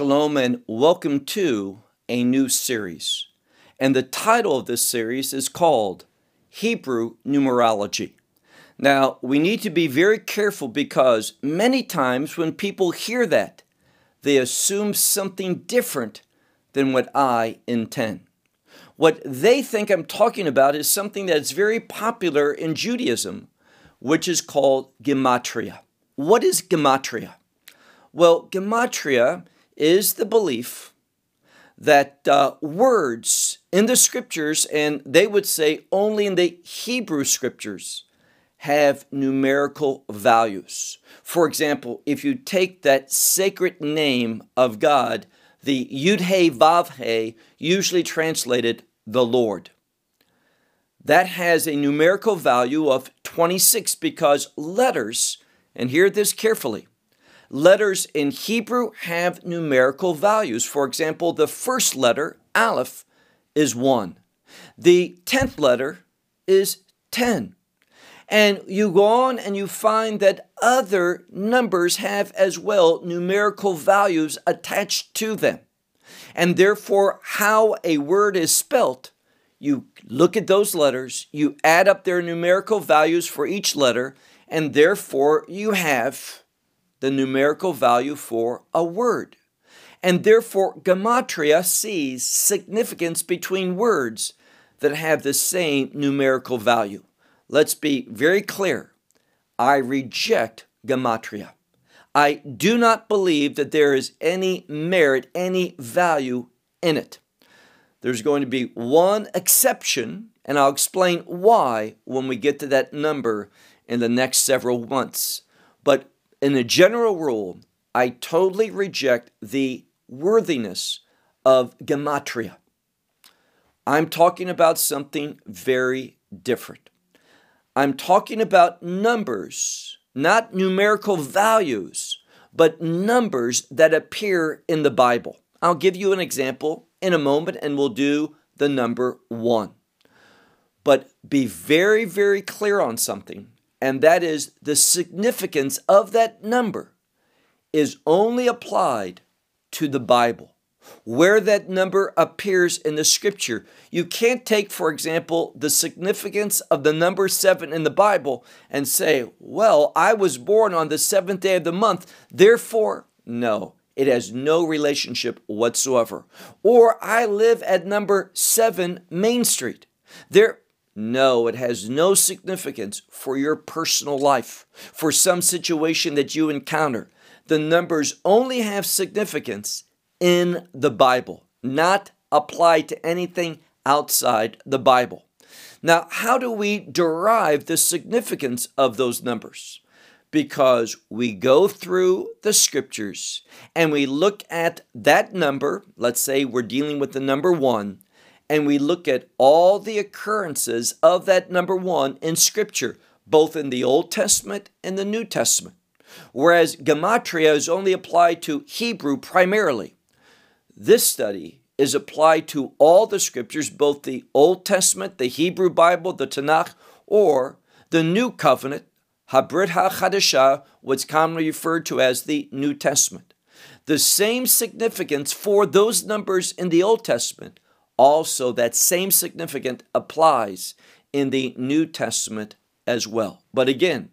Shalom and welcome to a new series. And the title of this series is called Hebrew Numerology. Now, we need to be very careful because many times when people hear that, they assume something different than what I intend. What they think I'm talking about is something that's very popular in Judaism, which is called Gematria. What is Gematria? Well, Gematria is the belief that uh, words in the scriptures, and they would say only in the Hebrew scriptures, have numerical values. For example, if you take that sacred name of God, the Yud He Vav He, usually translated the Lord. That has a numerical value of 26 because letters, and hear this carefully, letters in Hebrew have numerical values. For example, the first letter, Aleph, is 1. The 10th letter is 10. And you go on and you find that other numbers have as well numerical values attached to them. And therefore, how a word is spelt, you look at those letters, you add up their numerical values for each letter, and therefore you have the numerical value for a word. And therefore, Gematria sees significance between words that have the same numerical value. Let's be very clear. I reject Gematria. I do not believe that there is any merit, any value in it. There's going to be one exception, and I'll explain why when we get to that number in the next several months. But in a general rule, I totally reject the worthiness of gematria. I'm talking about something very different. I'm talking about numbers, not numerical values, but numbers that appear in the Bible. I'll give you an example in a moment and we'll do the number one. But be very, very clear on something and that is the significance of that number is only applied to the Bible. Where that number appears in the scripture. You can't take, for example, the significance of the number seven in the Bible and say, well, I was born on the seventh day of the month, therefore, no, it has no relationship whatsoever. Or I live at number seven Main Street. There, no, it has no significance for your personal life, for some situation that you encounter. The numbers only have significance in the Bible, not applied to anything outside the Bible. Now, how do we derive the significance of those numbers? Because we go through the scriptures and we look at that number. Let's say we're dealing with the number one, and we look at all the occurrences of that number one in Scripture, both in the Old Testament and the New Testament. Whereas Gematria is only applied to Hebrew primarily. This study is applied to all the scriptures, both the Old Testament, the Hebrew Bible, the Tanakh, or the New Covenant, Habrit HaChadashah, what's commonly referred to as the New Testament. The same significance for those numbers in the Old Testament also that same significant applies in the New Testament as well. But again,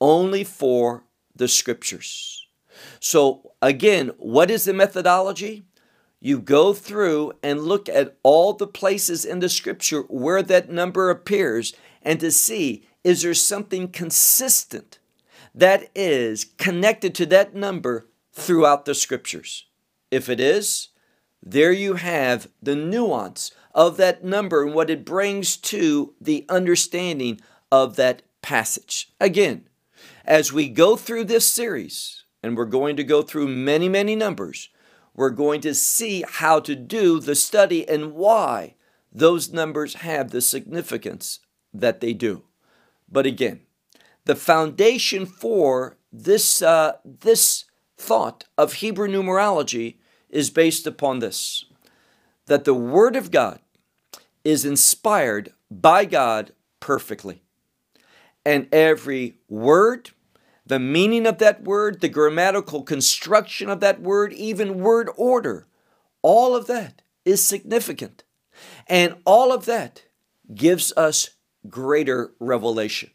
only for the scriptures. So, again, what is the methodology? You go through and look at all the places in the scripture where that number appears and to see is there something consistent that is connected to that number throughout the scriptures. If it is, there you have the nuance of that number and what it brings to the understanding of that passage. Again, as we go through this series, and we're going to go through many, many numbers, we're going to see how to do the study and why those numbers have the significance that they do. But again, the foundation for this, uh, this thought of Hebrew numerology is based upon this that the Word of God is inspired by God perfectly. And every word, the meaning of that word, the grammatical construction of that word, even word order, all of that is significant. And all of that gives us greater revelation.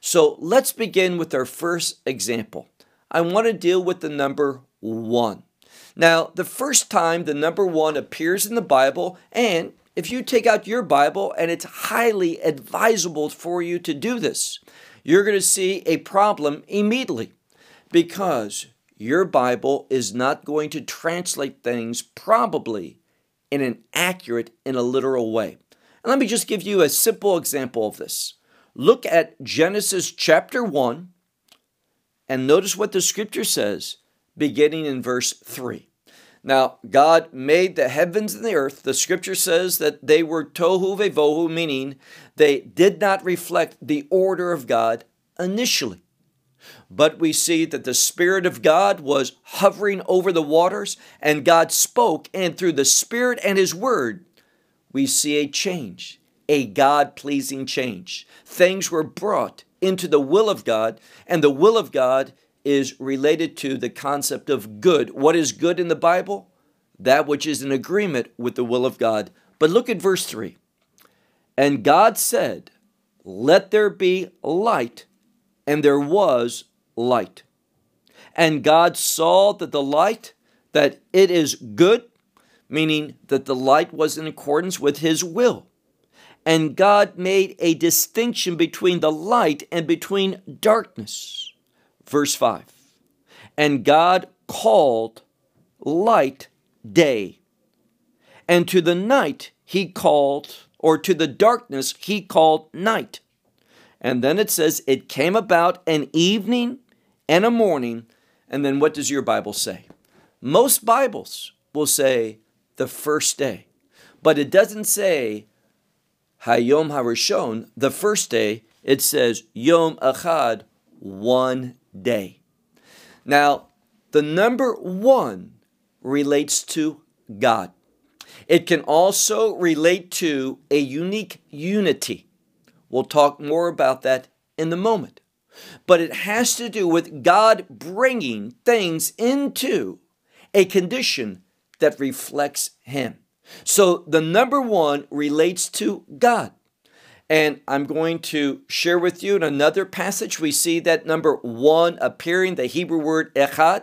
So let's begin with our first example. I want to deal with the number one. Now, the first time the number one appears in the Bible, and if you take out your Bible, and it's highly advisable for you to do this, you're going to see a problem immediately because your Bible is not going to translate things probably in an accurate, in a literal way. And let me just give you a simple example of this. Look at Genesis chapter 1 and notice what the scripture says beginning in verse 3. Now, God made the heavens and the earth. The scripture says that they were tohu vevohu, meaning they did not reflect the order of God initially. But we see that the Spirit of God was hovering over the waters, and God spoke, and through the Spirit and His Word, we see a change, a God pleasing change. Things were brought into the will of God, and the will of God is related to the concept of good. What is good in the Bible? That which is in agreement with the will of God. But look at verse 3. And God said, Let there be light, and there was light. And God saw that the light, that it is good, meaning that the light was in accordance with his will. And God made a distinction between the light and between darkness. Verse 5 And God called light day, and to the night he called, or to the darkness he called night. And then it says, It came about an evening and a morning. And then what does your Bible say? Most Bibles will say the first day, but it doesn't say Hayom Harishon, the first day. It says Yom Achad, one day. Now, the number one relates to God. It can also relate to a unique unity. We'll talk more about that in the moment. But it has to do with God bringing things into a condition that reflects Him. So the number one relates to God. And I'm going to share with you in another passage. We see that number one appearing, the Hebrew word echad,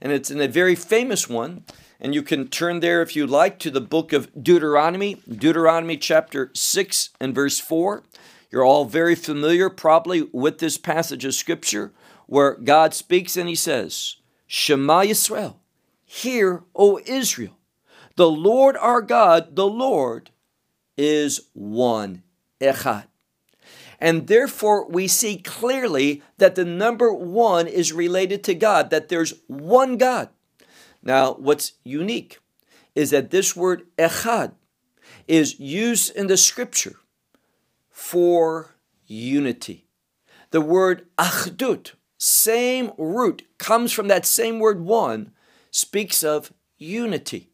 and it's in a very famous one. And you can turn there if you like to the book of Deuteronomy, Deuteronomy chapter 6 and verse 4. You're all very familiar probably with this passage of scripture where God speaks and he says, Shema Yisrael, hear, O Israel, the Lord our God, the Lord, is one, Echad. And therefore, we see clearly that the number one is related to God, that there's one God. Now, what's unique is that this word echad is used in the scripture for unity. The word achdut, same root, comes from that same word one, speaks of unity.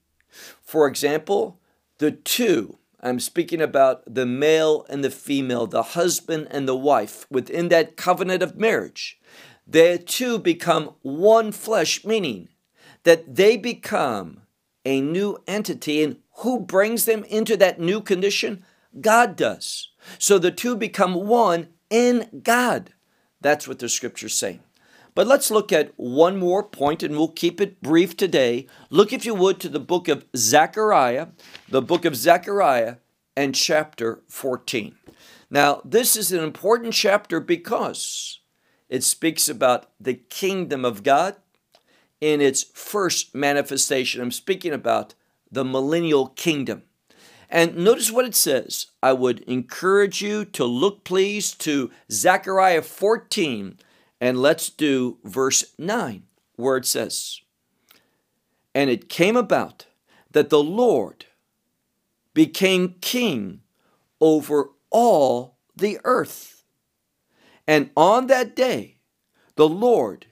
For example, the two, I'm speaking about the male and the female, the husband and the wife within that covenant of marriage. They too become one flesh, meaning that they become a new entity. And who brings them into that new condition? God does. So the two become one in God. That's what the scripture's saying. But let's look at one more point and we'll keep it brief today. Look, if you would, to the book of Zechariah, the book of Zechariah and chapter 14. Now, this is an important chapter because it speaks about the kingdom of God in its first manifestation. I'm speaking about the millennial kingdom. And notice what it says. I would encourage you to look, please, to Zechariah 14, and let's do verse 9, where it says, And it came about that the Lord became king over all the earth. And on that day, the Lord,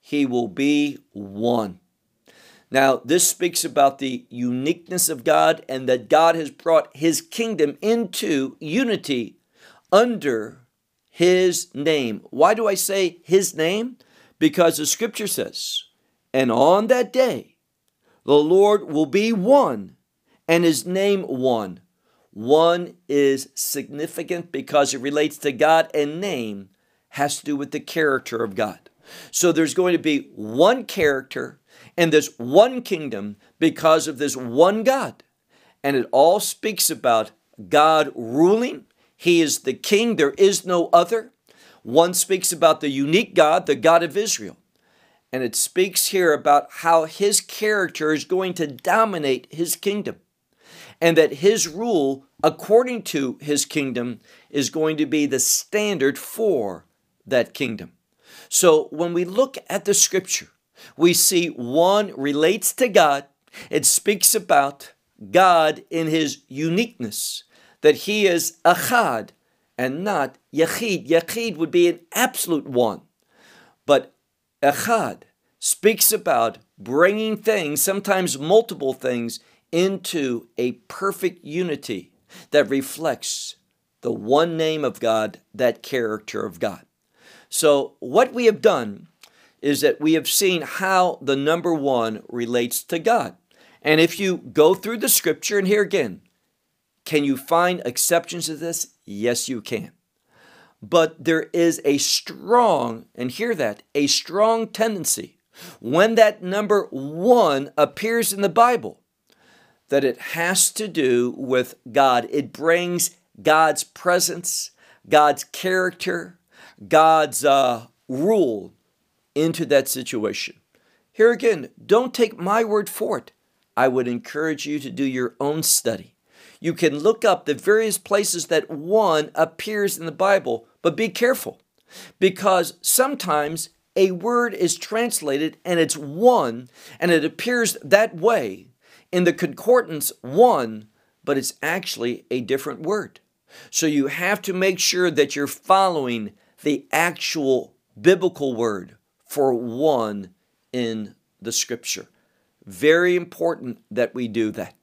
he will be one. Now, this speaks about the uniqueness of God and that God has brought his kingdom into unity under his name. Why do I say his name? Because the scripture says, and on that day, the Lord will be one, and his name one. One is significant because it relates to God, and name has to do with the character of God. So there's going to be one character and this one kingdom because of this one God. And it all speaks about God ruling. He is the king, there is no other. One speaks about the unique God, the God of Israel. And it speaks here about how his character is going to dominate his kingdom. And that his rule, according to his kingdom, is going to be the standard for that kingdom. So when we look at the scripture, we see one relates to God. It speaks about God in his uniqueness, that he is achad and not yachid. Yachid would be an absolute one. But echad speaks about bringing things, sometimes multiple things, into a perfect unity that reflects the one name of God, that character of God. So, what we have done is that we have seen how the number one relates to God. And if you go through the scripture, and here again, can you find exceptions to this? Yes, you can. But there is a strong, and hear that, a strong tendency when that number one appears in the Bible that it has to do with God. It brings God's presence, God's character, God's uh, rule into that situation. Here again, don't take my word for it. I would encourage you to do your own study. You can look up the various places that one appears in the Bible, but be careful because sometimes a word is translated and it's one and it appears that way in the concordance one, but it's actually a different word. So you have to make sure that you're following the actual biblical word for one in the scripture. Very important that we do that.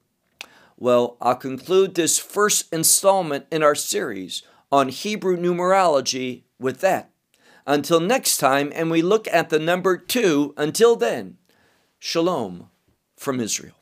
Well, I'll conclude this first installment in our series on Hebrew numerology with that. Until next time, and we look at the number two, until then, Shalom from Israel.